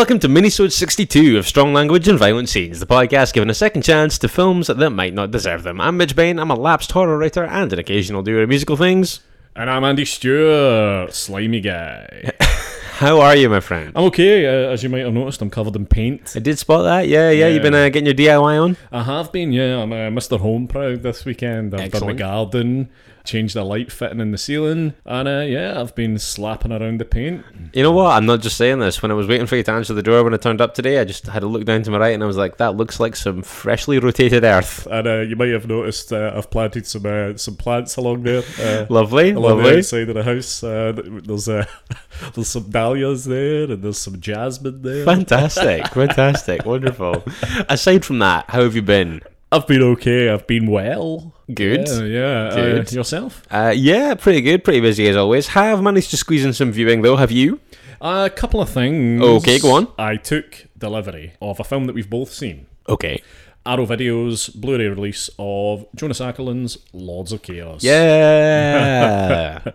Welcome to Minisode 62 of Strong Language and Violent Scenes, the podcast giving a second chance to films that might not deserve them. I'm Mitch Bain, I'm a lapsed horror writer and an occasional doer of musical things. And I'm Andy Stewart, slimy guy. How are you, my friend? I'm okay. Uh, as you might have noticed, I'm covered in paint. I did spot that, yeah, yeah. You've been uh, getting your DIY on? I have been, yeah. I'm uh, Mr. Home Proud this weekend. I've Excellent. done the garden, changed the light fitting in the ceiling, and uh, yeah, I've been slapping around the paint. You know what? I'm not just saying this. When I was waiting for you to answer the door when I turned up today, I just had a look down to my right and I was like, that looks like some freshly rotated earth. And uh, you might have noticed uh, I've planted some uh, some plants along there. Uh, Lovely, Along the lovely. outside of the house, uh, there's uh, there's some dahlias there, and there's some jasmine there. Fantastic, fantastic, wonderful. Aside from that, how have you been? I've been okay. I've been well. Good. Yeah, yeah. Good. Uh, yourself? Uh, yeah, pretty good, pretty busy as always. Have managed to squeeze in some viewing though, have you? A couple of things. Okay, go on. I took delivery of a film that we've both seen. Okay. Arrow Video's Blu-ray release of Jonas Åkerlund's Lords of Chaos. Yeah.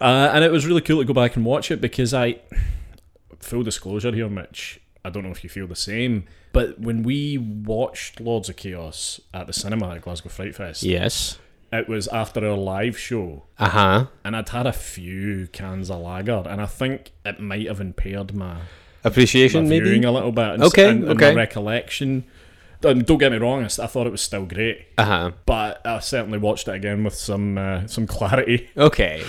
Uh, and it was really cool to go back and watch it because I, full disclosure here, Mitch, I don't know if you feel the same, but when we watched Lords of Chaos at the cinema at Glasgow Fright Fest, yes. it was after our live show, Uh huh. and I'd had a few cans of lager, and I think it might have impaired my my Appreciation, viewing maybe. a little bit. And, Okay, and, and okay. my recollection. And don't get me wrong, I thought it was still great, Uh huh. but I certainly watched it again with some uh, some clarity. Okay.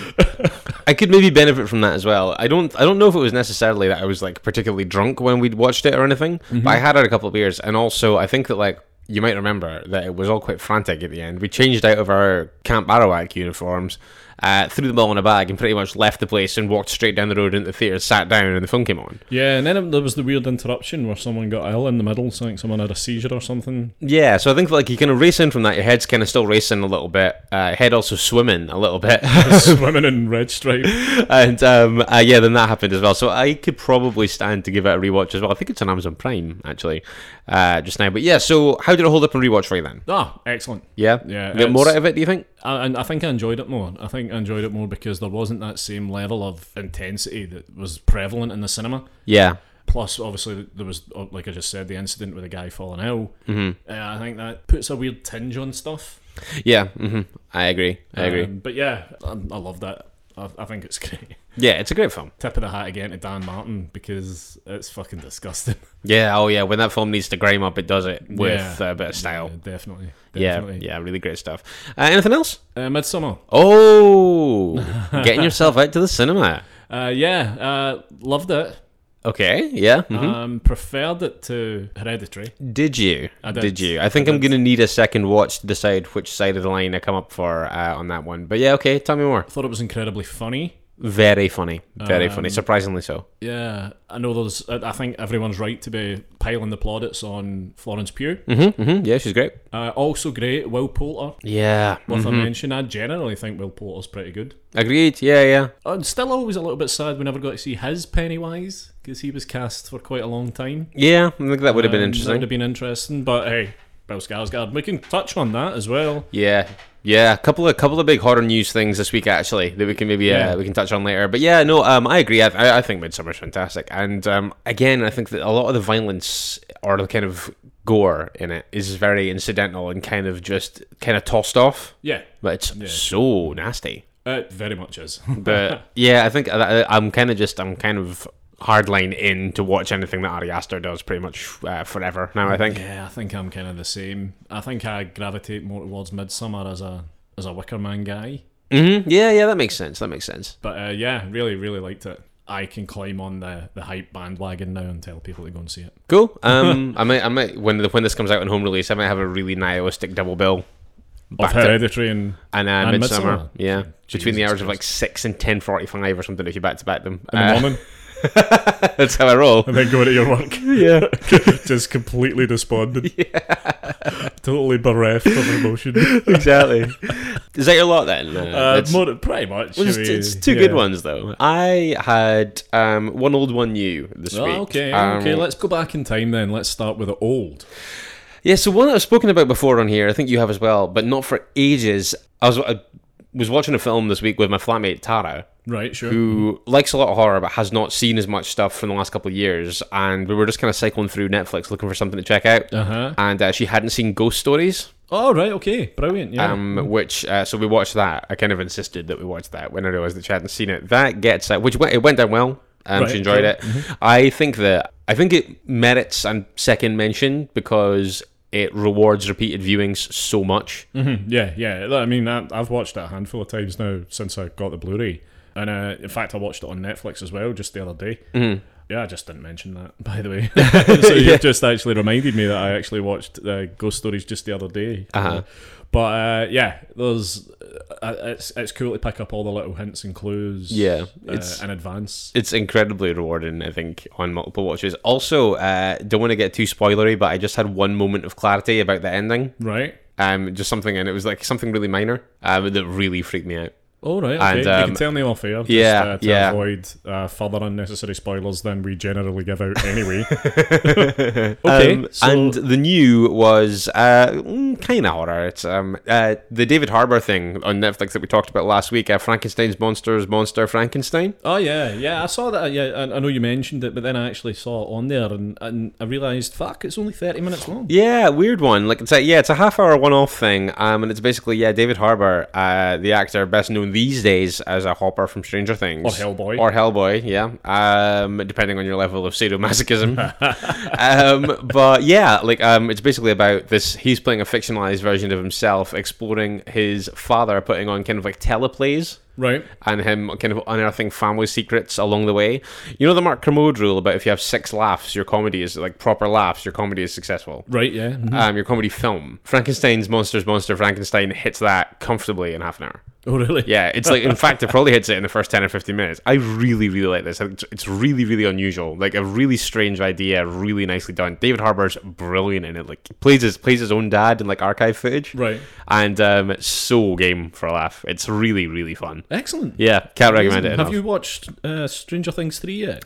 I could maybe benefit from that as well. I don't. I don't know if it was necessarily that I was like particularly drunk when we'd watched it or anything, but I had had a couple of beers, and also I think that like. You might remember that it was all quite frantic at the end. We changed out of our Camp Arawak uniforms, uh, threw them all in a bag, and pretty much left the place and walked straight down the road into the theatre, sat down, and the film came on. Yeah, and then there was the weird interruption where someone got ill in the middle, so I think someone had a seizure or something. Yeah, so I think like you kind of race in from that. Your head's kind of still racing a little bit. Uh, head also swimming a little bit, Swimming in red stripe. and um, uh, yeah, then that happened as well. So I could probably stand to give it a rewatch as well. I think it's on Amazon Prime actually, uh, just now. But yeah, so how did it hold up in rewatch for you then? Ah, excellent. Yeah, Yeah, You get more out of it? Do you think? I, and I think I enjoyed it more. I think I enjoyed it more because there wasn't that same level of intensity that was prevalent in the cinema. Yeah, Plus, obviously, there was, uh, like I just said, the incident with the guy falling ill. Mm-hmm. Uh, I think that puts a weird tinge on stuff. yeah, hmm I agree. I agree. Um, but yeah, I, I love that. I, I think it's great. Yeah, it's a great film. Tip of the hat again to Dan Martin because it's fucking disgusting. Yeah, oh yeah, when that film needs to grime up, it does it with Yeah. uh, a bit of style. Yeah, definitely. Yeah, Definitely. yeah, really great stuff. Uh, anything else? Uh, Midsummer. Oh, getting yourself out to the cinema. Uh, yeah, uh, loved it. Okay, yeah. mhm. Um, preferred it to Hereditary. Did you? I did. you? I think I I'm going to need a second watch to decide which side of the line I come up for uh, on that one. But yeah, okay, tell me more. Thought it was incredibly funny. Very funny. Very funny. Um, Surprisingly so. Yeah, I know there's. I I think everyone's right to be piling the plaudits on Florence Pugh. Mm-hmm, mm-hmm. Yeah, she's great. Uh, also great, Will Poulter. Yeah. Worth a mhm. mention. I generally think Will Poulter's pretty good. Agreed. Yeah, yeah. I'm still always a little bit sad we never got to see his Pennywise because he was cast for quite a long time. Yeah, I think that would have been interesting. That would have been interesting, but hey, Bill Skarsgård. We can touch on that as well. Yeah. Yeah, a couple of couple of big horror news things this week actually that we can maybe Yeah. uh, we can touch on later. But yeah, no, um, I agree. I, I think Midsummer's fantastic, and um, again, I think that a lot of the violence or the kind of gore in it is very incidental and kind of just kind of tossed off. Yeah, but it's so nasty. it very much is. But yeah, I think I, I'm kind of just I'm kind of hardline in to watch anything that Ari Aster does pretty much uh, forever now. I think. Yeah, I think I'm kind of the same. I think I gravitate more towards Midsummer as a as a Wicker Man guy. hmm Yeah, yeah, that makes sense. That makes sense. But uh, yeah, really, really liked it. I can climb on the, the hype bandwagon now and tell people to go and see it. Cool. Um, I might, I might when the, when this comes out in home release, I might have a really nihilistic double bill. of Hereditary and and, uh, and Midsummer. Midsommar. Yeah, between the hours of like six and ten forty-five or something if you back to back them. in the Uh, morning, that's how I roll. and then go to your work. yeah, just completely despondent. Yeah. totally bereft of emotion. exactly. Is that your lot then? Uh, Uh, more, pretty much. well, it's, it's two yeah. good ones though. I had um, one old, one new this Oh, week. okay, Um, okay. Let's go back in time then. Let's start with the old. Yeah, so one that I've spoken about before on here, I think you have as well, but not for ages. I was I was watching a film this week with my flatmate Tara, Right, sure. who likes a lot of horror but has not seen as much stuff from the last couple of years, and we were just kind of cycling through Netflix looking for something to check out, Uh huh. and uh, she hadn't seen Ghost Stories, Oh, right, okay. Brilliant. Yeah. um, which uh, so we watched that. I kind of insisted that we watched that when I realized that she hadn't seen it. That gets uh, which went, it went down well. Um, Right, she enjoyed. Mm-hmm. it. I think that I think it merits and second mention because it rewards repeated viewings so much. Mhm, Yeah, yeah. I mean, I, I've watched it a handful of times now since I got the Blu-ray, and uh, in fact, I watched it on Netflix as well just the other day. Mm-hmm. Yeah, I just didn't mention that, by the way. so you just actually reminded me that I actually watched uh, Ghost Stories just the other day. Uh-huh. But uh, yeah, there's uh, it's it's cool to pick up all the little hints and clues. Yeah, uh, it's- in advance. It's incredibly rewarding, I think, on multiple watches. Also, uh, don't want to get too spoilery, but I just had one moment of clarity about the ending. Right. Um, just something, and it was like something really minor um, that really freaked me out. All right. Okay. And, you um, can tell me off air. Just, yeah, uh, to yeah. avoid uh, further unnecessary spoilers than we generally give out anyway. okay. Um, so, and the new was uh, kind of horror. It's um, uh, the David Harbour thing on Netflix that we talked about last week. Uh, Frankenstein's monsters, monster Frankenstein. Oh yeah, yeah. I saw that. Yeah, I, I know you mentioned it, but then I actually saw it on there, and, and I realised, fuck, it's only thirty minutes long. Yeah, weird one. Like it's a yeah, it's a half hour one off thing. Um, and it's basically yeah, David Harbour, uh, the actor best known these days as a Hopper from Stranger Things Or Hellboy. or Hellboy. Yeah. Um, depending on your level of sadomasochism. um, but yeah, like um, it's basically about this. He's playing a fictionalized version of himself, exploring his father putting on kind of like teleplays Right. and him kind of unearthing family secrets along the way. You know the Mark Kermode rule about if you have six laughs, your comedy is like proper laughs, your comedy is successful. Right. Yeah. mhm. Um, your comedy film. Frankenstein's Monsters, Monster Frankenstein hits that comfortably in half an hour. Oh really? Yeah, it's like in fact it probably hits it in the first ten or fifteen minutes. I really, really like this. It's it's really, really unusual. Like a really strange idea, really nicely done. David Harbour's brilliant in it. Like plays his plays his own dad in like archive footage. Right. And um, so game for a laugh. It's really, really fun. Excellent. Yeah, can't recommend it Have you watched uh, Stranger Things three yet?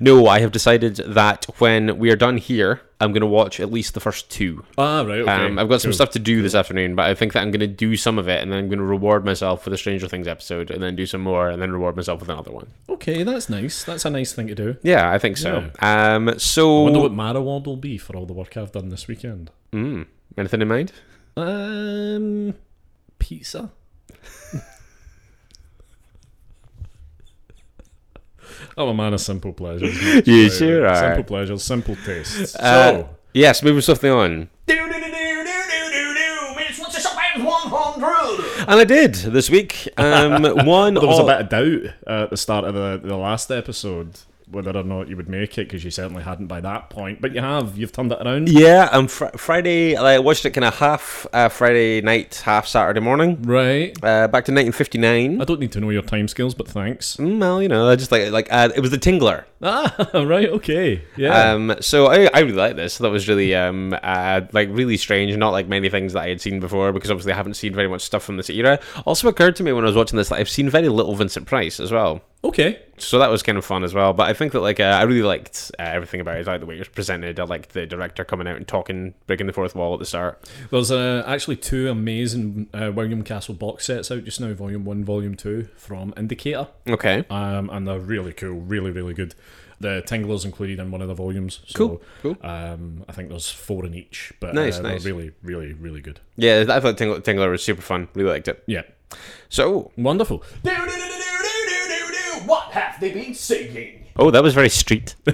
No, I have decided that when we are done here, I'm going to watch at least the first two. Ah, right. Okay. Um, I've got some Cool. stuff to do this afternoon, but I think that I'm going to do some of it, and then I'm going to reward myself with a Stranger Things episode, and then do some more, and then reward myself with another one. Okay, that's nice. That's a nice thing to do. Yeah, I think so. Um, so I wonder what my reward will be for all the work I've done this weekend. Mm, anything in mind? Um, pizza. I'm a man of simple pleasures. mate. You So, sure are. Simple pleasures, simple tastes. Uh, so, yes, moving something on. And I did this week. Um, one there was a bit of doubt at the start of the, the last episode whether or not you would make it because you certainly hadn't by that point. But you have. You've turned it around. Yeah, and fr- Friday. I watched it kind of half uh, Friday night, half Saturday morning. Right. Uh, back to 1959. I don't need to know your timescales, but thanks. Mm, Well, you know, I just like like uh, it was the Tingler. Ah, right. Okay. Yeah. Um, so I, I really like this. That was really um uh, like really strange, not like many things that I had seen before because obviously I haven't seen very much stuff from this era. Also occurred to me when I was watching this that I've seen very little Vincent Price as well. Okay. So that was kind of fun as well. But I think that like uh, I really liked uh, everything about it. I like the way it was presented. I liked the director coming out and talking, breaking the fourth wall at the start. There's uh, actually two amazing uh, William Castle box sets out just now, Volume 1, Volume 2, from Indicator. Okay. Um, and they're really cool, really, really good. The Tingler's included in one of the volumes. So, Cool, cool. Um, I think there's four in each, but Nice, uh, they're nice. really, really, really good. Yeah, I thought Tingler, Tingler was super fun. Really liked it. Yeah, So, wonderful. What have they been singing? oh, that was very street.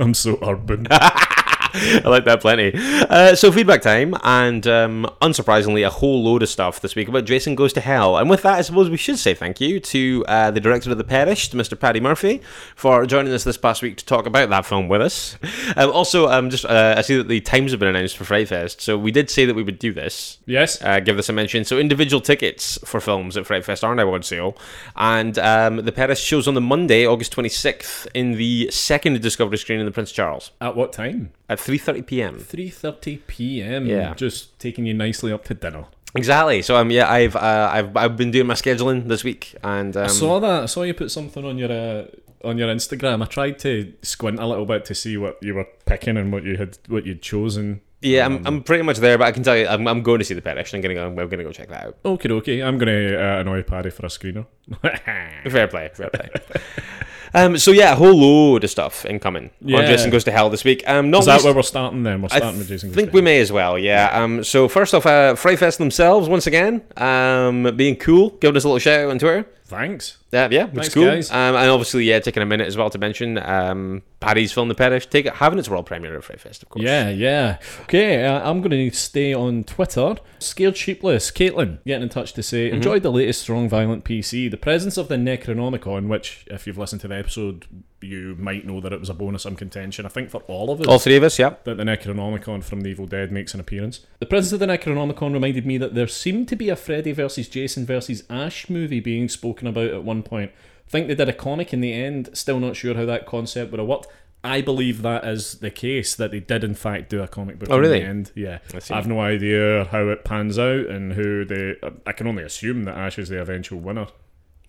I'm so urban. I like that plenty. Uh, so feedback time, and um, unsurprisingly, a whole load of stuff this week about Jason Goes to Hell. And with that, I suppose we should say thank you to uh, the director of The Perished, Mr. Paddy Murphy, for joining us this past week to talk about that film with us. Um, also, um, just uh, I see that the times have been announced for Fright Fest, so we did say that we would do this. Yes. Uh, give this a mention. So individual tickets for films at Fright Fest are now on sale, and um, the Perished shows on the Monday, August twenty sixth, in the second Discovery screen in the Prince Charles At what time? at three thirty p.m. 3:30 p.m. Yeah. Just taking you nicely up to dinner. Exactly. So um, yeah, I've uh, I've I've been doing my scheduling this week, and um, I saw that. I saw you put something on your uh, on your Instagram. I tried to squint a little bit to see what you were picking and what you had what you'd chosen. yeah, I'm, I'm pretty much there. But I can tell you, I'm, I'm going to see the Perished. I'm gonna go. I'm gonna go check that out. Okay, okay. I'm gonna uh, annoy Paddy for a screener. Fair play, fair play. um, so yeah, a whole load of stuff incoming on Yeah. Jason Goes to Hell this week. Um, not Is that least- where we're starting then? We're I starting with Jason. Goes think we may as well, yeah. Um, so first off, uh, themselves once again, um, being cool, giving us a little shout out on Twitter. Thanks. Yeah, yeah, which Thanks, is cool. Um, and obviously, yeah, taking a minute as well to mention um, Paddy's film The Perished, take having its world premiere at Fest, of course. Yeah, yeah. Okay, uh, I'm going to stay on Twitter. Scared Sheepless, Caitlin, getting in touch to say, enjoyed the latest Strong Violent PC. The presence of the Necronomicon, which, if you've listened to the episode, you might know that it was a bonus on contention. I think for all of us. All three of us, yeah. that the Necronomicon from The Evil Dead makes an appearance. The presence of the Necronomicon reminded me that there seemed to be a Freddy versus Jason versus Ash movie being spoken about at one point. I think they did a comic in the end. Still not sure how that concept would have worked. I believe that is the case that they did in fact do a comic book Oh, in really? the end. Yeah, I see. have no idea how it pans out and who they. I can only assume that Ash is the eventual winner.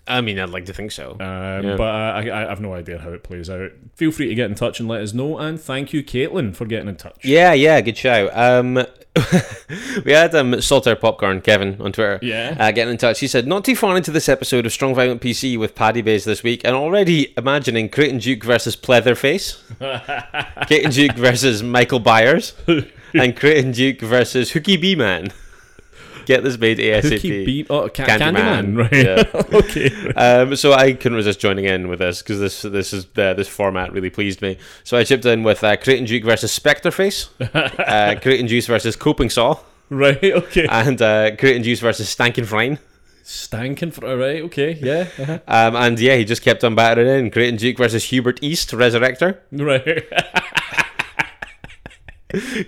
I mean, I'd like to think so. Um, Yeah. But I, I, I have no idea how it plays out. Feel free to get in touch and let us know. And thank you, Caitlin, for getting in touch. yeah, yeah, good show. Um, we had um, Salter Popcorn, Kevin, on Twitter. Yeah. Uh, getting in touch. He said, Not too far into this episode of Strong Violent PC with Paddy Bays this week, and already imagining Creighton Duke versus Pleatherface, Creighton Duke versus Michael Byers, and Creighton Duke versus Hooky B Man. Get this made ASAP. Hooky beep. Oh, ca- Candyman, Candyman, right? yeah. okay. Um, so I couldn't resist joining in with this because this this is uh, this format really pleased me. So I chipped in with uh, Creighton Duke versus Spectreface, uh, Creighton Juice versus Coping Saw, Right. Okay. and uh, Creighton Juice versus Stankin' Frine. Stankin' for right. Okay. Yeah. uh-huh. Um, and yeah, he just kept on battering in. Creighton Duke versus Hubert East, Resurrector. Right.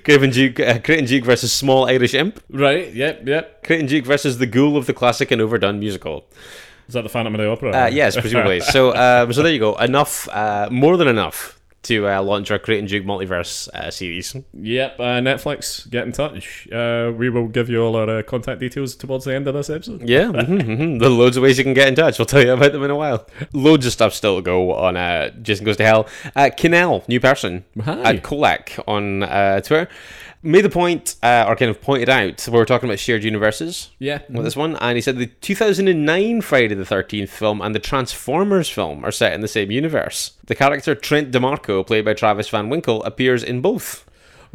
Creighton Duke, uh, Creighton Duke versus Small Irish Imp. right. Yep. Yep. Creighton Duke versus the Ghoul of the classic and overdone musical. Is that the Phantom of the Opera? Uh, yes, presumably. so, um, so there you go. Enough, uh, more than enough to uh, launch our Creighton Duke multiverse uh, series. Yep. Uh, Netflix, get in touch. Uh, we will give you all our uh, contact details towards the end of this episode. Yeah, mhm, mhm. there are loads of ways you can get in touch. We'll tell you about them in a while. Loads of stuff still to go on uh, Jason Goes to Hell. Uh, Kinnell, new person, Hi. at Kolak on uh, Twitter, made the point, uh, or kind of pointed out, we were talking about shared universes Yeah. with this one, and he said the 2009 Friday the 13th film and the Transformers film are set in the same universe. The character Trent DeMarco, played by Travis Van Winkle, appears in both.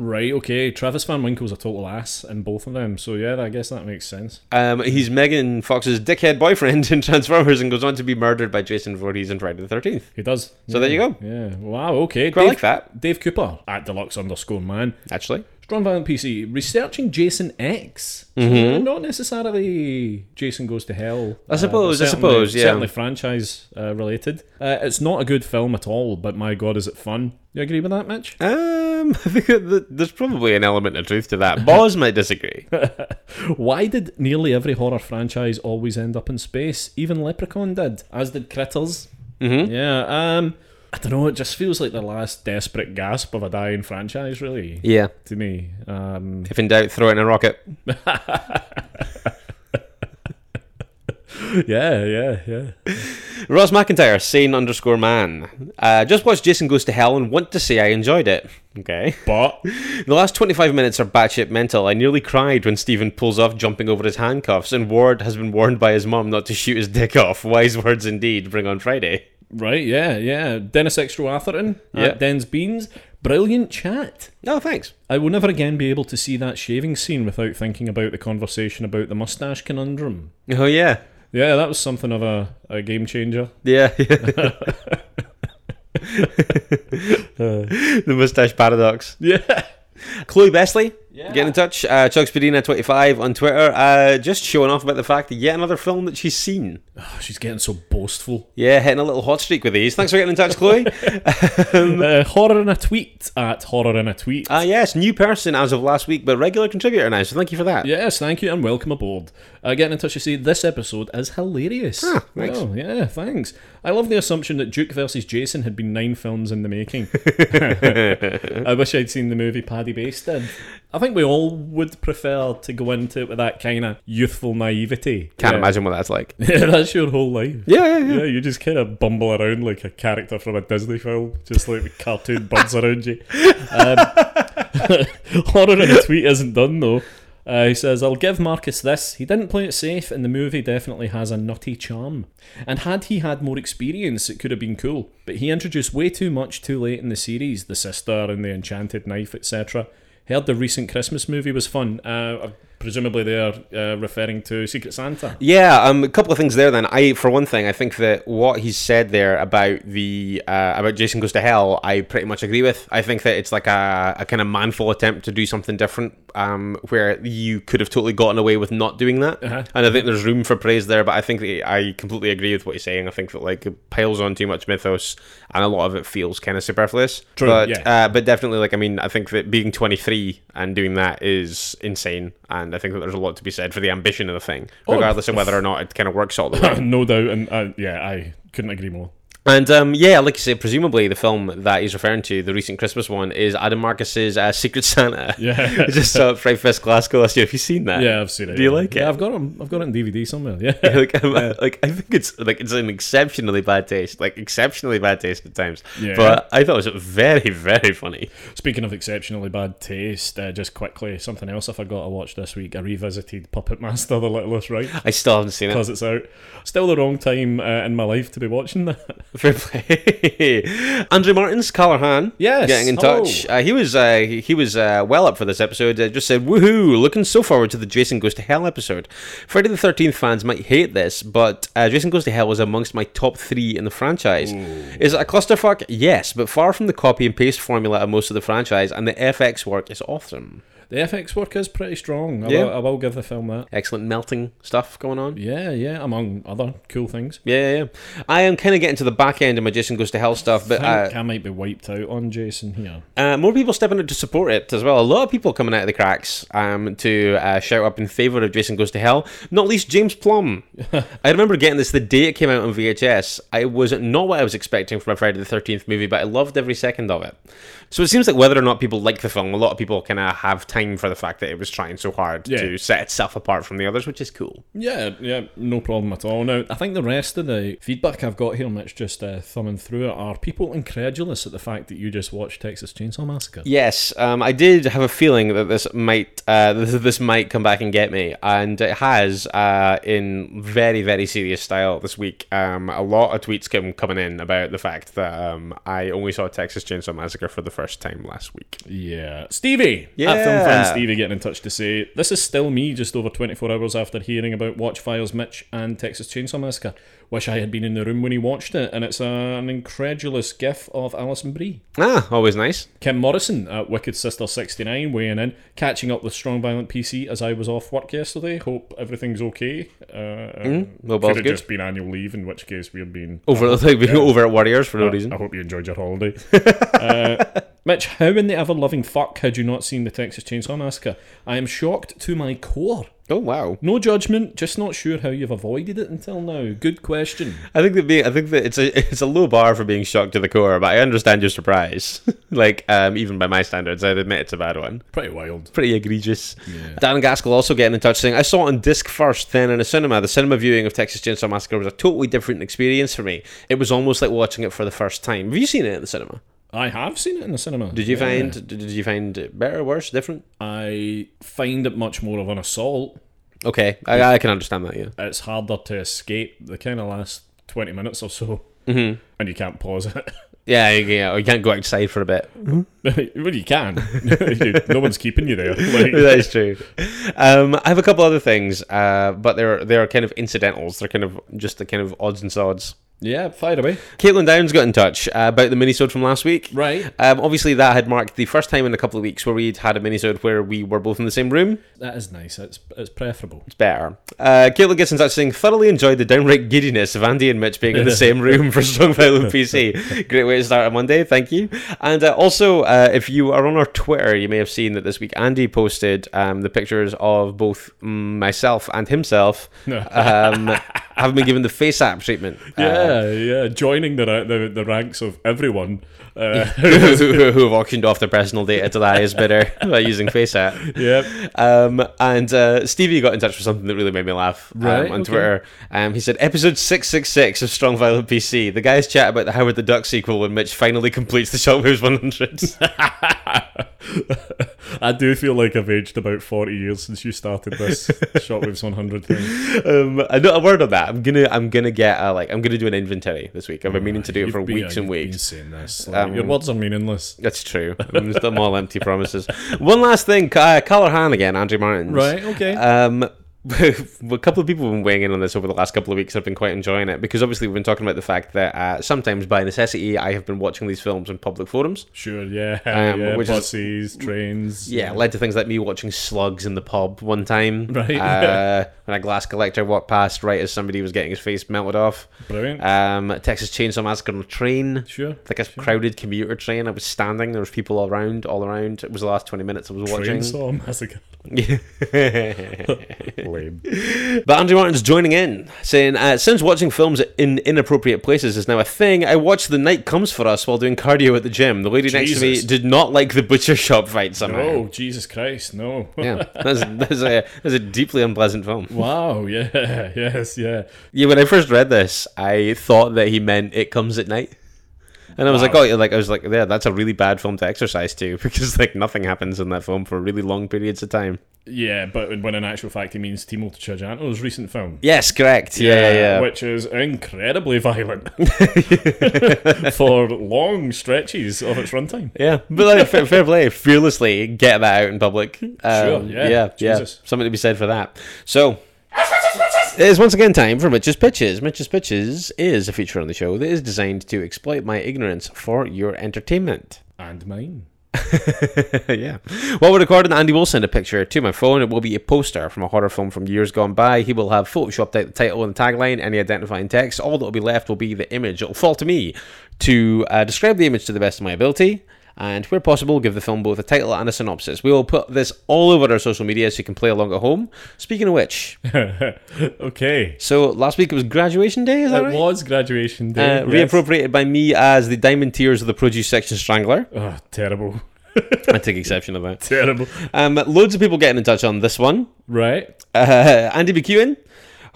Right. Okay. Travis Van Winkle's a total ass in both of them. So yeah, I guess that makes sense. Um, he's Megan Fox's dickhead boyfriend in Transformers and goes on to be murdered by Jason Voorhees in Friday the 13th. He does. So there you go. Yeah. Wow. Okay. Quite like that, Dave Cooper at deluxe underscore man. actually. Strong Violent PC researching Jason X. So Mm-hmm. Not necessarily Jason Goes to Hell. I suppose, but I suppose, yeah. Certainly franchise uh, related. Uh, it's not a good film at all, but my god, is it fun? You agree with that, Mitch? Um, I think there's probably an element of truth to that. Boz might disagree. Why did nearly every horror franchise always end up in space? Even Leprechaun did, as did Critters. Mm-hmm. Yeah. Um, I don't know. It just feels like the last desperate gasp of a dying franchise, really, Yeah. to me. Um, If in doubt, throw it in a rocket. yeah, yeah, yeah. Ross McIntyre, sane underscore man. Uh, just watched Jason Goes to Hell and want to say I enjoyed it. Okay. But The last 25 minutes are batshit mental. I nearly cried when Stephen pulls off jumping over his handcuffs, and Ward has been warned by his mum not to shoot his dick off. Wise words indeed. Bring on Friday. Right, yeah, yeah. Dennis Extra Atherton uh, Yeah. at Den's Beans. Brilliant chat. No, thanks. I will never again be able to see that shaving scene without thinking about the conversation about the mustache conundrum. Oh, yeah. Yeah, that was something of a, a game changer. Yeah. the mustache paradox. Yeah. Chloe Besley, Yeah. get in touch. Uh, Chuck Spadina25 on Twitter. Uh, just showing off about the fact that yet another film that she's seen. Oh, she's getting so boastful. Yeah, hitting a little hot streak with these. Thanks for getting in touch, Chloe. uh, horror in a tweet at horror in a tweet. Ah, yes, new person as of last week, but regular contributor now. So thank you for that. Yes, thank you and welcome aboard. Uh, getting in touch to say this episode is hilarious. Ah, thanks. Well, yeah, thanks. I love the assumption that Duke versus Jason had been nine films in the making. I wish I'd seen the movie Paddy Bass did. I think we all would prefer to go into it with that kind of youthful naivety. Can't yeah. imagine what that's like. Yeah, that's your whole life. Yeah, yeah, yeah. Yeah, you just kind of bumble around like a character from a Disney film, just like with cartoon birds around you. Um, horror in a tweet isn't done though. Uh, he says, I'll give Marcus this. He didn't play it safe, and the movie definitely has a nutty charm. And had he had more experience, it could have been cool. But he introduced way too much too late in the series the sister and the enchanted knife, etc. Heard the recent Christmas movie was fun. Uh, presumably, they're uh, referring to Secret Santa. Yeah, um, a couple of things there. Then, I for one thing, I think that what he's said there about the uh, about Jason Goes to Hell, I pretty much agree with. I think that it's like a, a kind of manful attempt to do something different, um, where you could have totally gotten away with not doing that. Uh-huh. And I think there's room for praise there. But I think that I completely agree with what he's saying. I think that like it piles on too much mythos, and a lot of it feels kind of superfluous. True, But yeah. uh, but definitely, like I mean, I think that being 23 and doing that is insane, and I think that there's a lot to be said for the ambition of the thing, Oh, regardless of whether or not it kind of works all the way. no doubt, and uh, yeah, I couldn't agree more. And um, yeah, like you say, presumably the film that he's referring to, the recent Christmas one, is Adam Marcus's uh, Secret Santa. Yeah. I just saw it Fright Fest Glasgow last year. Have you seen that? Yeah, I've seen it. Do you yeah. like it? Yeah, I've got it. I've got it on DVD somewhere. Yeah. like, I'm, uh, like I think it's like it's an exceptionally bad taste, like exceptionally bad taste at times. Yeah. But I thought it was very, very funny. Speaking of exceptionally bad taste, uh, just quickly, something else I forgot to watch this week. I revisited Puppet Master: The Littlest Reich I still haven't seen it. because it's out. Still the wrong time uh, in my life to be watching that. Fair play. Andrew Martins, Callahan, Yes, getting in touch. Uh, he was uh, he was uh, well up for this episode. Uh, just said, "Woohoo! Looking so forward to the Jason Goes to Hell episode." Friday the Thirteenth fans might hate this, but uh, Jason Goes to Hell was amongst my top three in the franchise. Is it a clusterfuck? Yes, but far from the copy and paste formula of most of the franchise, and the FX work is awesome. The FX work is pretty strong. I, Yeah. will, I will give the film that. Excellent melting stuff going on. Yeah, yeah, among other cool things. Yeah, yeah. yeah. I am kind of getting to the back end of my Jason Goes to Hell stuff, but I uh, think I might be wiped out on Jason here. Uh, more people stepping up to support it as well. A lot of people coming out of the cracks um, to uh, shout up in favour of Jason Goes to Hell. Not least James Plum. I remember getting this the day it came out on VHS. I was not what I was expecting from a Friday the Thirteenth movie, but I loved every second of it. So it seems like whether or not people like the film, a lot of people kind of have time for the fact that it was trying so hard Yeah. to set itself apart from the others, which is cool. Yeah, yeah, no problem at all. Now, I think the rest of the feedback I've got here, Mitch, just uh, thumbing through it, are people incredulous at the fact that you just watched Texas Chainsaw Massacre. Yes, um, I did have a feeling that this might uh, this, this might come back and get me, and it has uh, in very very serious style this week. Um, a lot of tweets came coming in about the fact that um, I only saw Texas Chainsaw Massacre for the first time last week. Yeah. Stevie! Yeah. Film Stevie getting in touch to say, This is still me just over 24 hours after hearing about Watch Files Mitch and Texas Chainsaw Massacre. Wish I had been in the room when he watched it, and it's an incredulous gif of Alison Brie. Ah, always nice. Kim Morrison at Wicked Sister 69 weighing in, catching up with Strong Violent PC as I was off work yesterday. Hope everything's okay. Uh, well, could Bob's have good. just been annual leave, in which case we've been Over like being over at Warriors for no reason. I hope you enjoyed your holiday. uh, Mitch, how in the ever loving fuck had you not seen the Texas Chainsaw Massacre? I am shocked to my core. Oh wow. No judgment, just not sure how you've avoided it until now. Good question. I think that being, I think that it's a it's a low bar for being shocked to the core, but I understand your surprise. like um, even by my standards, I'd admit it's a bad one. Pretty wild. pretty egregious. Dan Gaskell also getting in touch saying, I saw it on disc first, then in a cinema. The cinema viewing of Texas Chainsaw Massacre was a totally different experience for me. It was almost like watching it for the first time. Have you seen it in the cinema? I have seen it in the cinema. Did you Yeah. find did you find it better, worse, different? I find it much more of an assault. Okay, I, I can understand that. Yeah, It's harder to escape the kind of last 20 minutes or so. Mm-hmm. And you can't pause it. yeah, yeah. Or you can't go outside for a bit. well, you can. no one's keeping you there. Like, that is true. Um, I have a couple other things, uh, but they're they're kind of incidentals. They're kind of just the kind of odds and sods. Yeah, fire away. Caitlin Downs got in touch uh, about the minisode from last week. Right. Um, obviously, that had marked the first time in a couple of weeks where we'd had a minisode where we were both in the same room. That is nice. It's it's preferable. It's better. Uh, Caitlin gets in touch saying, thoroughly enjoyed the downright giddiness of Andy and Mitch being in the same room for Strong Violent PC. Great way to start a Monday. Thank you. And uh, also, uh, if you are on our Twitter, you may have seen that this week Andy posted um, the pictures of both myself and himself um, having been given the FaceApp treatment. Yeah, um, yeah. Joining the the, the ranks of everyone. Uh, who, have auctioned off their personal data to the highest bidder by using FaceApp. yep. Um, and uh, Stevie got in touch with something that really made me laugh um, on okay. Twitter. Um, he said, Episode 666 of Strong Violent PC. The guys chat about the Howard the Duck sequel when Mitch finally completes the Shockwaves 100. I do feel like I've aged about 40 years since you started this Shockwaves 100 thing. um, a word on that. I'm gonna, I'm gonna get a, like, I'm gonna do an inventory this week. I've been meaning to do it for weeks and you've been weeks. saying this. Like, Um, your words are meaningless. That's true. I'm just I'm all empty promises. One last thing, uh, Callahan again, Andrew Martins. Right, okay. Um, a couple of people have been weighing in on this over the last couple of weeks. I've been quite enjoying it because obviously we've been talking about the fact that uh, sometimes by necessity I have been watching these films in public forums. Sure, yeah. Um, yeah which is- trains. Yeah, led to things like me watching Slugs in the pub one time. Right. Uh, when a glass collector walked past right as somebody was getting his face melted off. Brilliant. Um, Texas Chainsaw Massacre on a train. sure. Like a crowded commuter train. I was standing. There was people all around, all around. It was the last twenty minutes I was watching. Trainsaw Massacre. Lame. But Andrew Martin's joining in, saying, uh, since watching films in inappropriate places is now a thing, I watched The Night Comes For Us while doing cardio at the gym. The lady next to me did not like the butcher shop fight somehow. Oh, Jesus Christ, no. Yeah, that's, that's, a, that's a deeply unpleasant film. Wow, yeah, yes, yeah. Yeah, when I first read this, I thought that he meant It Comes at Night. And I was like, oh, like I was like, yeah, that's a really bad film to exercise to because like nothing happens in that film for really long periods of time. Yeah, but when in actual fact he means Timo Tjahjanto's recent film. Yes, correct. Yeah, yeah, yeah. Which is incredibly violent for long stretches of its runtime. Yeah, but like, fair, fair play. Fearlessly get that out in public. Um, Sure, yeah, yeah, yeah. Something to be said for that. So. It is once again time for Mitch's Pitches. Mitch's Pitches is a feature on the show that is designed to exploit my ignorance for your entertainment. And mine. yeah. While we're recording, Andy will send a picture to my phone. It will be a poster from a horror film from years gone by. He will have photoshopped out the title and the tagline, any identifying text. All that will be left will be the image. It'll fall to me to uh, describe the image to the best of my ability. And where possible, give the film both a title and a synopsis. We will put this all over our social media so you can play along at home. Speaking of which, okay. so last week it was graduation day, is that It right? was graduation day. Uh, yes. Reappropriated by me as the Diamond Tears of the Produce Section Strangler. Oh, terrible. I take exception of that. Terrible. Um, loads of people getting in touch on this one. Right? Uh, Andy McEwen.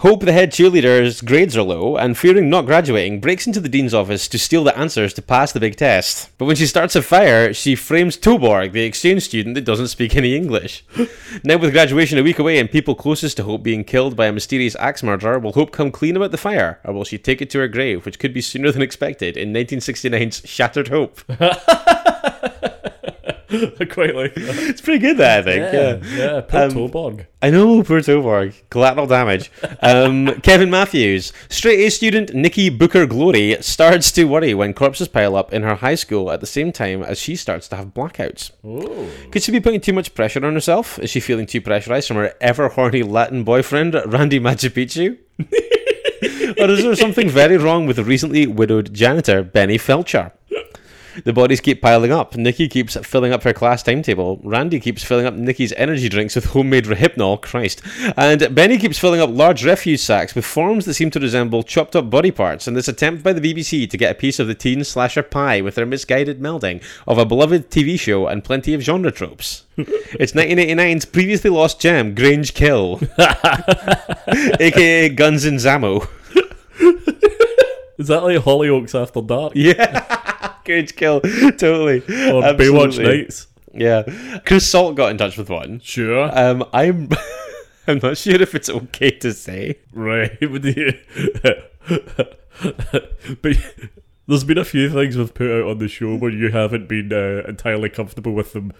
Hope the head cheerleader's grades are low, and fearing not graduating, breaks into the dean's office to steal the answers to pass the big test. But when she starts a fire, she frames Toborg, the exchange student that doesn't speak any English. now, with graduation a week away and people closest to Hope being killed by a mysterious axe murderer, will Hope come clean about the fire, or will she take it to her grave, which could be sooner than expected in 1969's Shattered Hope? I quite like that. it's pretty good, that I think. Yeah, yeah. Poor Um, Toborg. I know, poor Toborg. Collateral damage. Um, Kevin Matthews. Straight A student Nikki Booker Glory starts to worry when corpses pile up in her high school at the same time as she starts to have blackouts. Oh. Could she be putting too much pressure on herself? Is she feeling too pressurized from her ever horny Latin boyfriend, Randy Machu Picchu? or is there something very wrong with the recently widowed janitor, Benny Felcher? The bodies keep piling up. Nikki keeps filling up her class timetable. Randy keeps filling up Nikki's energy drinks with homemade Rohypnol. Christ. And Benny keeps filling up large refuse sacks with forms that seem to resemble chopped up body parts in this attempt by the BBC to get a piece of the teen slasher pie with their misguided melding of a beloved TV show and plenty of genre tropes. it's 1989's previously lost gem, Grange Kill, aka Guns and Zammo. Is that like Hollyoaks After Dark? Yeah. Grange Kill, totally. Or Absolutely. Baywatch Nights? Yeah, Chris Salt got in touch with one. Sure. Um, I'm, I'm not sure if it's okay to say. Right. But There's been a few things we've put out on the show where you haven't been uh, entirely comfortable with them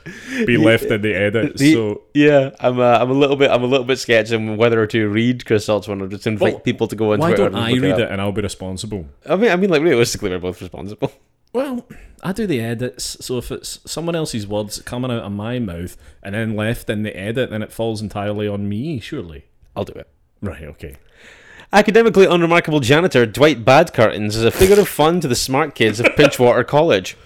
being left in the edit. The- so yeah, I'm uh, I'm a little bit I'm a little bit sketchy on whether to read Chris Salt's one or just invite Well, people to go on why Twitter. don't and I read up. it and I'll be responsible? I mean, I mean, like realistically, we're both responsible. Well, I do the edits, so if it's someone else's words coming out of my mouth and then left in the edit, then it falls entirely on me, surely. I'll do it. Right, okay. Academically unremarkable janitor Dwight Badcurtains is a figure of fun to the smart kids of Pinchwater College.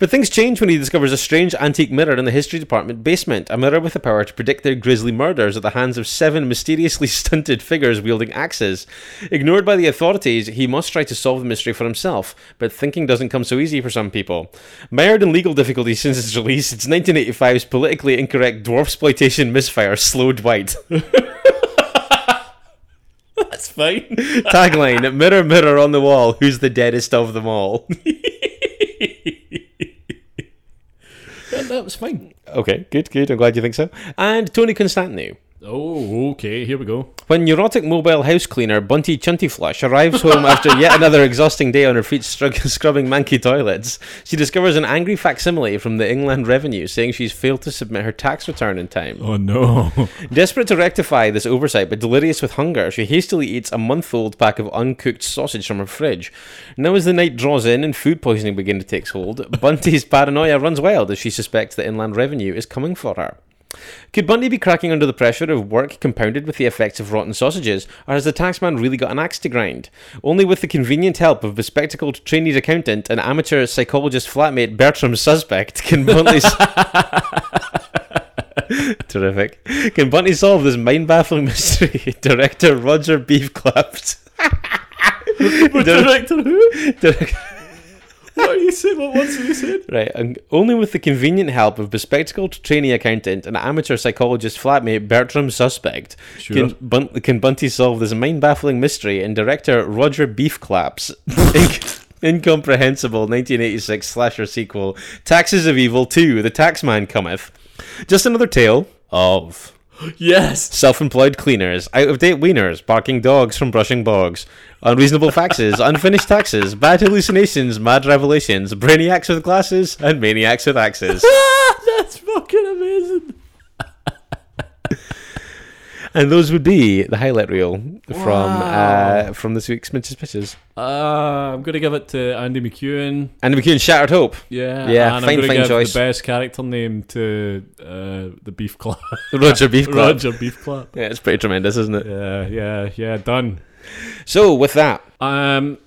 But things change when he discovers a strange antique mirror in the history department basement, a mirror with the power to predict their grisly murders at the hands of seven mysteriously stunted figures wielding axes. Ignored by the authorities, he must try to solve the mystery for himself, but thinking doesn't come so easy for some people. Mired in legal difficulties since its release, it's 1985's politically incorrect dwarf exploitation misfire Slow Dwight. That's fine. Tagline Mirror, mirror on the wall, who's the deadest of them all? that, was fine. okay, good, good. I'm glad you think so. And Tony Constantino. Oh, okay, here we go. When neurotic mobile house cleaner Bunty Chuntyflush arrives home after yet another exhausting day on her feet scrubbing manky toilets, she discovers an angry facsimile from the Inland Revenue saying she's failed to submit her tax return in time. Oh no. Desperate to rectify this oversight, but delirious with hunger, she hastily eats a month old pack of uncooked sausage from her fridge. Now, as the night draws in and food poisoning begins to take hold, Bunty's paranoia runs wild as she suspects the Inland Revenue is coming for her. Could Bunty be cracking under the pressure of work compounded with the effects of rotten sausages, or has the taxman really got an axe to grind? Only with the convenient help of bespectacled trainee accountant and amateur psychologist flatmate Bertram Suspect can Bunty. Terrific. Can Bunty solve this mind baffling mystery? Director Roger Beefclapped. Director who? Direct- What you saying? What have you said? Right, and only with the convenient help of bespectacled trainee accountant and amateur psychologist flatmate Bertram Suspect Sure. can, Bun- can Bunty solve this mind-baffling mystery. And director Roger Beefclaps, inc- incomprehensible 1986 slasher sequel, Taxes of Evil 2: The Taxman Cometh. Just another tale of Yes. self-employed cleaners, out-of-date wieners, barking dogs from brushing bogs, unreasonable faxes, unfinished taxes, bad hallucinations, mad revelations, brainiacs with glasses, and maniacs with axes. That's fucking amazing. and those would be the highlight reel from Wow. uh, from this week's Mitch's Pitches. Uh, I'm going to give it to Andy McEwen. Andy we can Shattered Hope. Yeah, Yeah, and fine, I'm going to fine give choice. the best character name to uh, the Beef Club. Roger Beefclap. Roger Beef Club. Yeah, it's pretty tremendous, isn't it? Yeah, yeah, yeah. Done. So with that, Um,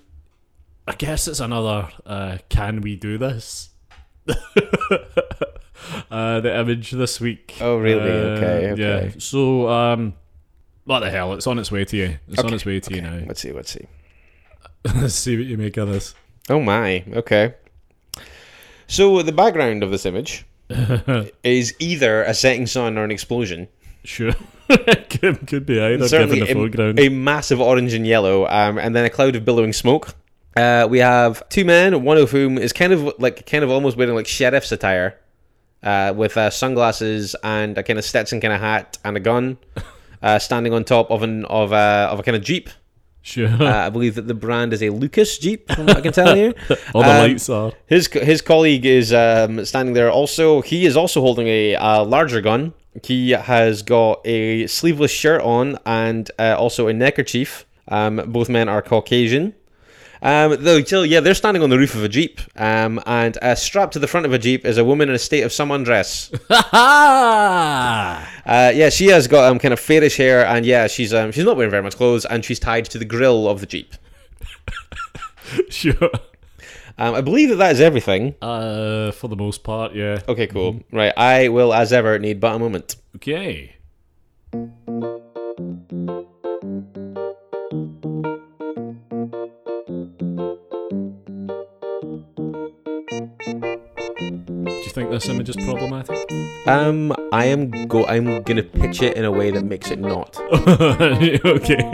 I guess it's another. Uh, can we do this? uh, the image this week. Oh, really? Uh, Okay, okay. Yeah. So, um, what the hell? It's on its way to you. It's on its way to you now. let's see, let's see. Let's see what you make of this. Oh my, okay. So the background of this image is either a setting sun or an explosion. Sure. could, could be either, given Certainly the a, foreground. a massive orange and yellow, um, and then a cloud of billowing smoke. Uh, we have two men, one of whom is kind of like kind of almost wearing like sheriff's attire, uh, with uh, sunglasses and a kind of Stetson kind of hat and a gun, uh, standing on top of an of a of a kind of jeep. sure. Uh, I believe that the brand is a Lucas Jeep, from what I can tell you. All the um, lights are. His his colleague is um, standing there. Also, he is also holding a, uh larger gun. He has got a sleeveless shirt on and uh, also a neckerchief. Um, both men are Caucasian. Um, though, so yeah, they're standing on the roof of a jeep, um, and uh, strapped to the front of a jeep is a woman in a state of some undress. Ha Uh, yeah, she has got um, kind of fairish hair, and yeah, she's um, she's not wearing very much clothes, and she's tied to the grill of the jeep. Sure. Um, I believe that that is everything. Uh, for the most part, yeah. Okay, cool. Right, I will, as ever, need but a moment. Okay. Think this image is problematic? Um, I am go. I'm gonna pitch it in a way that makes it not. okay.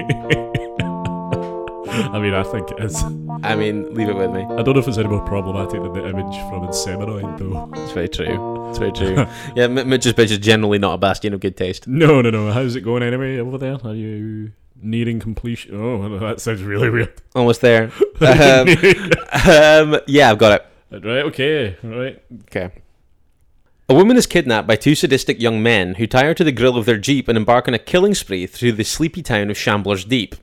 I mean, I think it is. I mean, leave it with me. I don't know if it's any more problematic than the image from Inseminoid, though. It's very true. It's very true. yeah, Mitch's pitch is generally not a bastion of good taste. No, no, no. How's it going anyway over there? Are you nearing completion. Oh, that sounds really weird. Almost there. Um, um, yeah, I've got it. Right, okay, right. Okay. A woman is kidnapped by two sadistic young men who tie her to the grill of their jeep and embark on a killing spree through the sleepy town of Shamblers Deep.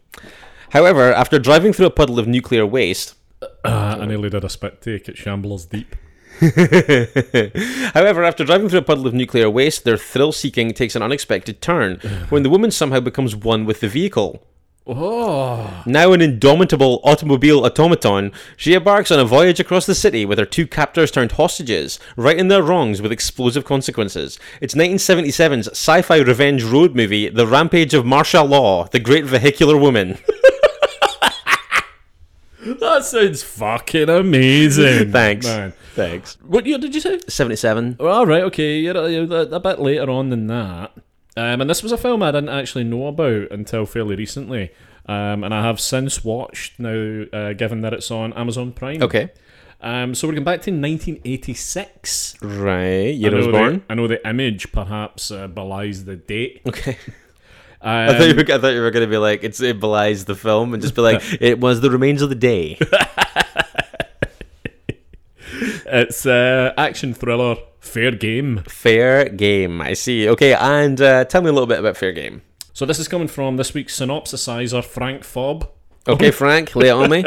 However, after driving through a puddle of nuclear waste, Uh, I nearly did a spit take at Shambles Deep. However, after driving through a puddle of nuclear waste, their thrill seeking takes an unexpected turn when the woman somehow becomes one with the vehicle. Oh, Now an indomitable automobile automaton, she embarks on a voyage across the city with her two captors turned hostages, righting their wrongs with explosive consequences. It's 1977's sci fi revenge road movie, The Rampage of Martial Law, The Great Vehicular Woman. that sounds fucking amazing. Thanks. Man. Thanks. What year did you say? 77. Well, all right, okay. You're you're a bit later on than that. Um, and this was a film I didn't actually know about until fairly recently. Um, and I have since watched now, uh, given that it's on Amazon Prime. Okay. Um, so we're going back to 1986. Right. Year I was know born. The, I know the image perhaps uh, belies the date. Okay. Um, I thought you were, I thought you were going to be like, it's, it belies the film and just be like, it was the remains of the day. it's uh, action thriller, fair game. Fair game. I see. Okay. And uh, tell me a little bit about Fair Game. So this is coming from this week's synopsisizer, Frank Fobb. Okay, Frank, lay it on me.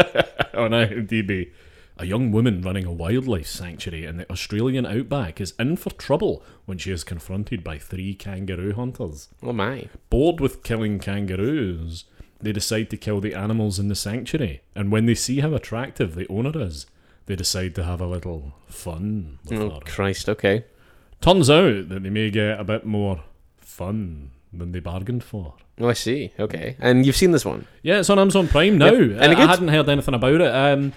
on IMDb. A young woman running a wildlife sanctuary in the Australian outback is in for trouble when she is confronted by three kangaroo hunters. Oh, my. Bored with killing kangaroos, they decide to kill the animals in the sanctuary, and when they see how attractive the owner is, they decide to have a little fun Oh, her. Christ. Okay. Turns out that they may get a bit more fun than they bargained for. Oh, I see. Okay. And you've seen this one? Yeah, it's on Amazon Prime now. And I, I hadn't heard anything about it. Um,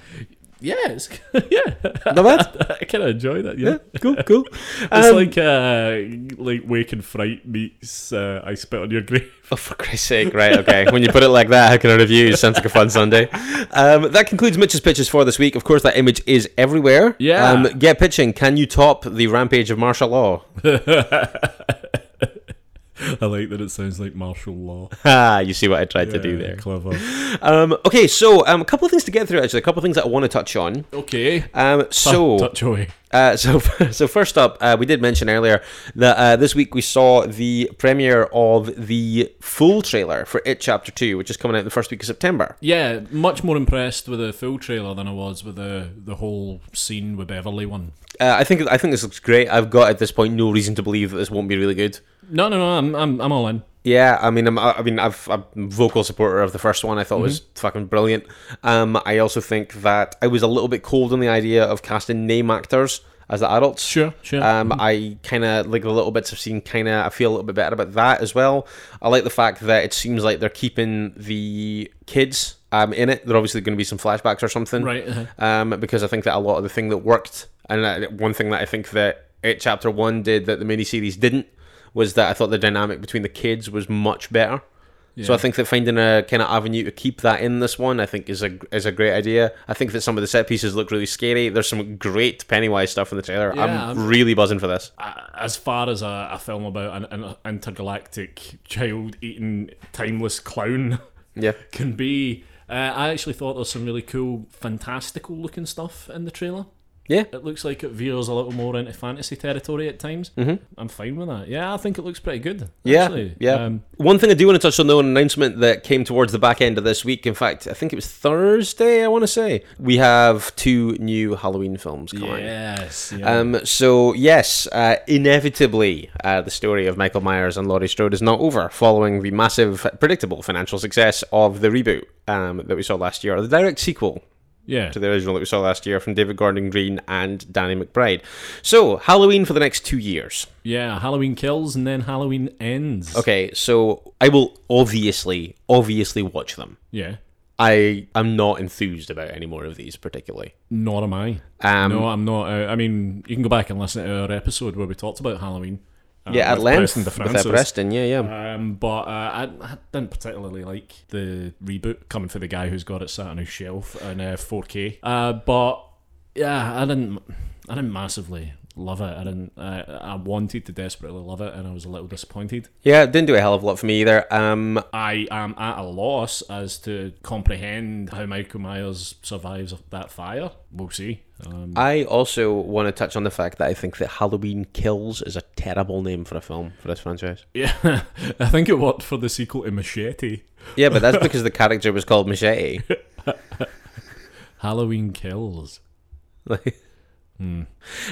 yeah, it's, yeah, Not bad. I kind of enjoyed it. Yeah, cool, cool. it's Um, like uh, like Wake in Fright meets uh, I Spit on Your Grave. Oh, for Christ's sake. Right, okay. when you put it like that, how can I review? Sounds like a fun Sunday. Um, that concludes Mitch's pitches for this week. Of course, that image is everywhere. Yeah. Um, get pitching. Can you top the rampage of martial law? I like that it sounds like martial law. Ah, you see what I tried to do there. Clever. Um, okay, so um, a couple of things to get through, actually. A couple of things that I want to touch on. Okay. Um, so, touch away. Uh, so, so first up, uh, we did mention earlier that uh, this week we saw the premiere of the full trailer for It Chapter Two, which is coming out the first week of September. Yeah, much more impressed with the full trailer than I was with the the whole scene with Beverly one. Uh, I think I think this looks great. I've got at this point no reason to believe that this won't be really good. No, no, no. I'm I'm, I'm all in. Yeah, I mean, I'm, I mean, I've, I'm a vocal supporter of the first one. I thought was fucking brilliant. Um, I also think that I was a little bit cold on the idea of casting name actors as the adults. Sure, sure. Um, I kind of like the little bits I've seen. Kind of, I feel a little bit better about that as well. I like the fact that it seems like they're keeping the kids um in it. There are obviously going to be some flashbacks or something, Right, uh-huh. Um, because I think that a lot of the thing that worked, and uh, one thing that I think that it chapter one did that the miniseries didn't, was that I thought the dynamic between the kids was much better. So I think that finding a kind of avenue to keep that in this one, I think is a is a great idea. I think that some of the set pieces look really scary. There's some great Pennywise stuff in the trailer. Yeah, I'm I'm- really buzzing for this. As far as a, a film about an, an intergalactic child-eating timeless clown Yeah. can be, uh, I actually thought there's some really cool, fantastical-looking stuff in the trailer. Yeah. It looks like it veers a little more into fantasy territory at times. Mm-hmm. I'm fine with that. Yeah, I think it looks pretty good. Yeah, actually. yeah. Um, One thing I do want to touch on though, an announcement that came towards the back end of this week. In fact, I think it was Thursday. I want to say we have two new Halloween films coming. yes. Yeah. Um, so yes, uh, inevitably, uh, the story of Michael Myers and Laurie Strode is not over following the massive, predictable financial success of the reboot um, that we saw last year, the direct sequel yeah. to the original that we saw last year from David Gordon Green and Danny McBride. So Halloween for the next two years. Yeah. Halloween kills and then Halloween ends. Okay, so I will obviously, obviously watch them. Yeah. I am not enthused about any more of these particularly. Nor am I. Um, no, I'm not. Uh, I mean, you can go back and listen to our episode where we talked about Halloween. Uh, yeah, at length Preston with uh, Preston. Yeah, yeah. Um, but uh, I, I didn't particularly like the reboot coming for the guy who's got it sat on his shelf in uh, 4K. Uh, but yeah, I didn't. I didn't massively love it. I didn't. I, I wanted to desperately love it, and I was a little disappointed. Yeah, it didn't do a hell of a lot for me either. Um, I am at a loss as to comprehend how Michael Myers survives that fire. We'll see. Um, I also want to touch on the fact that I think that Halloween Kills is a terrible name for a film for this franchise. yeah, I think it worked for the sequel to Machete. Yeah, but that's because the character was called Machete. Halloween Kills. Like-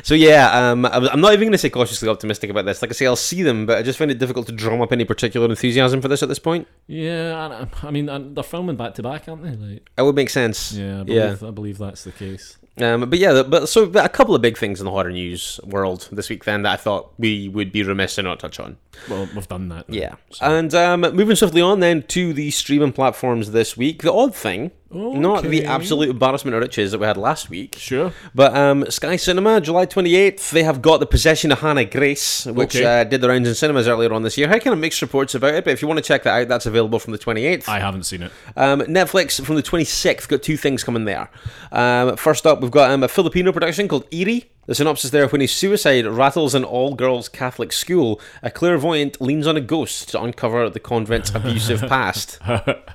So yeah, um, I'm not even going to say cautiously optimistic about this. Like I say, I'll see them, but I just find it difficult to drum up any particular enthusiasm for this at this point. Yeah, I, I mean they're filming back to back, aren't they? Like, It would make sense. yeah, I Yeah. believe, I believe that's the case. Um, but yeah, but so but a couple of big things in the horror news world this week then that I thought we would be remiss to not touch on. Well, we've done that. now, Yeah. so- And um, moving swiftly on then to the streaming platforms this week. The odd thing, not the absolute embarrassment of riches that we had last week, Sure. but um, Sky Cinema, July 28th, they have got The Possession of Hannah Grace, which Okay. uh, did the rounds in cinemas earlier on this year. I kind of mixed reports about it, but if you want to check that out, that's available from the 28th. I haven't seen it. Um, Netflix from the 26th got two things coming there. Um, first up, we've got um, a Filipino production called Eerie. The synopsis there when a suicide rattles an all girls Catholic school, a clairvoyant leans on a ghost to uncover the convent's abusive past.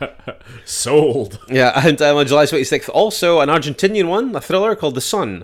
Sold. Yeah, and um, on July 26th, also an Argentinian one, a thriller called The Sun.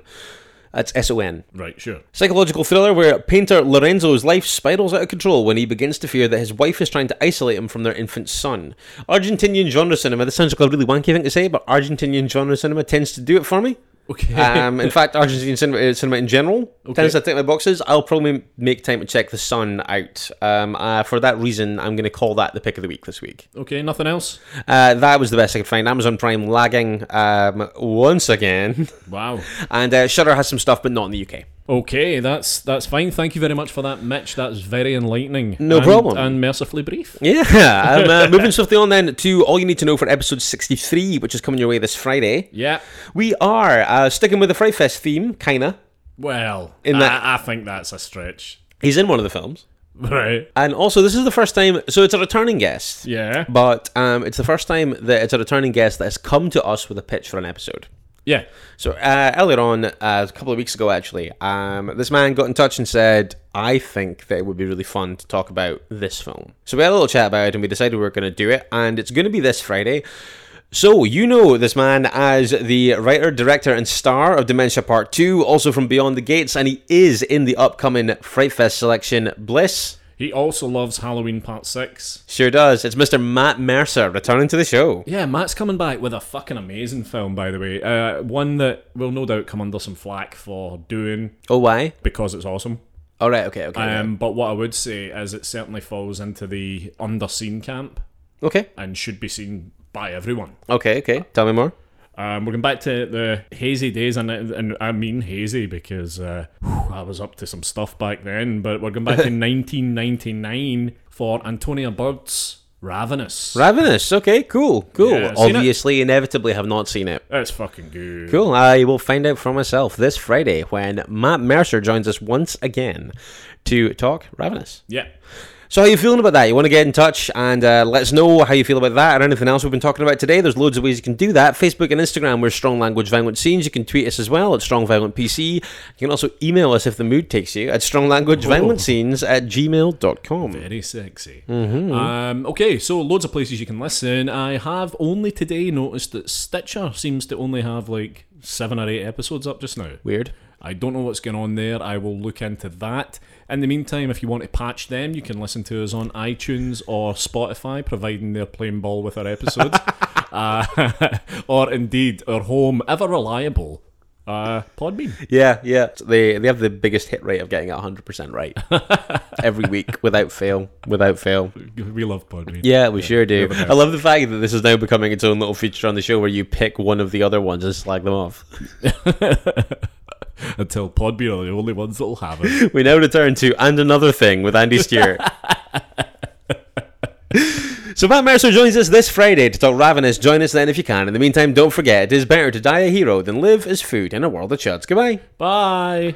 That's S O N. Right, sure. Psychological thriller where painter Lorenzo's life spirals out of control when he begins to fear that his wife is trying to isolate him from their infant son. Argentinian genre cinema, this sounds like a really wanky thing to say, but Argentinian genre cinema tends to do it for me. Okay. Um, in fact, Argentinian cinema, uh, cinema in general tends to tick my boxes. I'll probably make time to check The Sun out. Um, uh, for that reason, I'm going to call that the pick of the week this week. okay, nothing else? Uh, that was the best I could find. Amazon Prime lagging um, once again. Wow. And uh, Shudder has some stuff, but not in the UK. Okay, that's that's fine. Thank you very much for that, Mitch. That's very enlightening. No and- problem. And mercifully brief. Yeah, I'm uh, moving swiftly on then to all you need to know for episode 63, which is coming your way this Friday. Yeah. We are uh, sticking with the Fright Fest theme, kinda. Well, In I, that- I think that's a stretch. He's in one of the films. Right. And also, this is the first time, so it's a returning guest. Yeah. But um, it's the first time that it's a returning guest that has come to us with a pitch for an episode. Yeah. So uh, earlier on, uh, a couple of weeks ago, actually, um, this man got in touch and said, "I think that it would be really fun to talk about this film." So we had a little chat about it, and we decided we were going to do it, and it's going to be this Friday. So you know this man as the writer, director, and star of Dementia Part Two, also from Beyond the Gates, and he is in the upcoming Fright Fest selection. Bliss He also loves Halloween Part 6. sure does. It's Mr. Matt Mercer returning to the show. Yeah, Matt's coming back with a fucking amazing film, by the way. Uh, one that will no doubt come under some flack for doing Oh, why? because it's awesome. All right. Okay. Okay. Um, but what I would say is it certainly falls into the underseen camp okay. and should be seen by everyone. Okay. Okay. Tell me more. Um, we're going back to the hazy days, and, and I mean hazy because uh, whew, I was up to some stuff back then. But we're going back to 1999 for Antonia Bird's Ravenous. Ravenous. Okay, cool, cool. Yeah? Obviously, inevitably have not seen it. That's fucking good. Cool. I will find out for myself this Friday when Matt Mercer joins us once again to talk Ravenous. Yeah. So, how you feeling about that? You want to get in touch and uh, let us know how you feel about that or anything else we've been talking about today. There's loads of ways you can do that. Facebook and Instagram, we're Strong Language Violent Scenes. You can tweet us as well at Strong Violent PC. You can also email us if the mood takes you at Strong Language Violent Scenes at gmail.com. Very sexy. Um, okay, so loads of places you can listen. I have only today noticed that Stitcher seems to only have like seven or eight episodes up just now. Weird. I don't know what's going on there. I will look into that. In the meantime, if you want to patch them, you can listen to us on iTunes or Spotify, providing they're playing ball with our episodes. uh, or indeed, our home, ever reliable, uh, Podbean. Yeah, yeah. They they have the biggest hit rate of getting it 100% right every week without fail, without fail. We love Podbean. Yeah, we sure do. I love the fact that this is now becoming its own little feature on the show where you pick one of the other ones and slag them off. Until Podbean are the only ones that'll have it. We now return to And Another Thing with Andy Stewart. so Matt Mercer joins us this Friday to talk Ravenous. Join us then if you can. In the meantime, don't forget, it is better to die a hero than live as food in a world of chuds. Goodbye. Bye.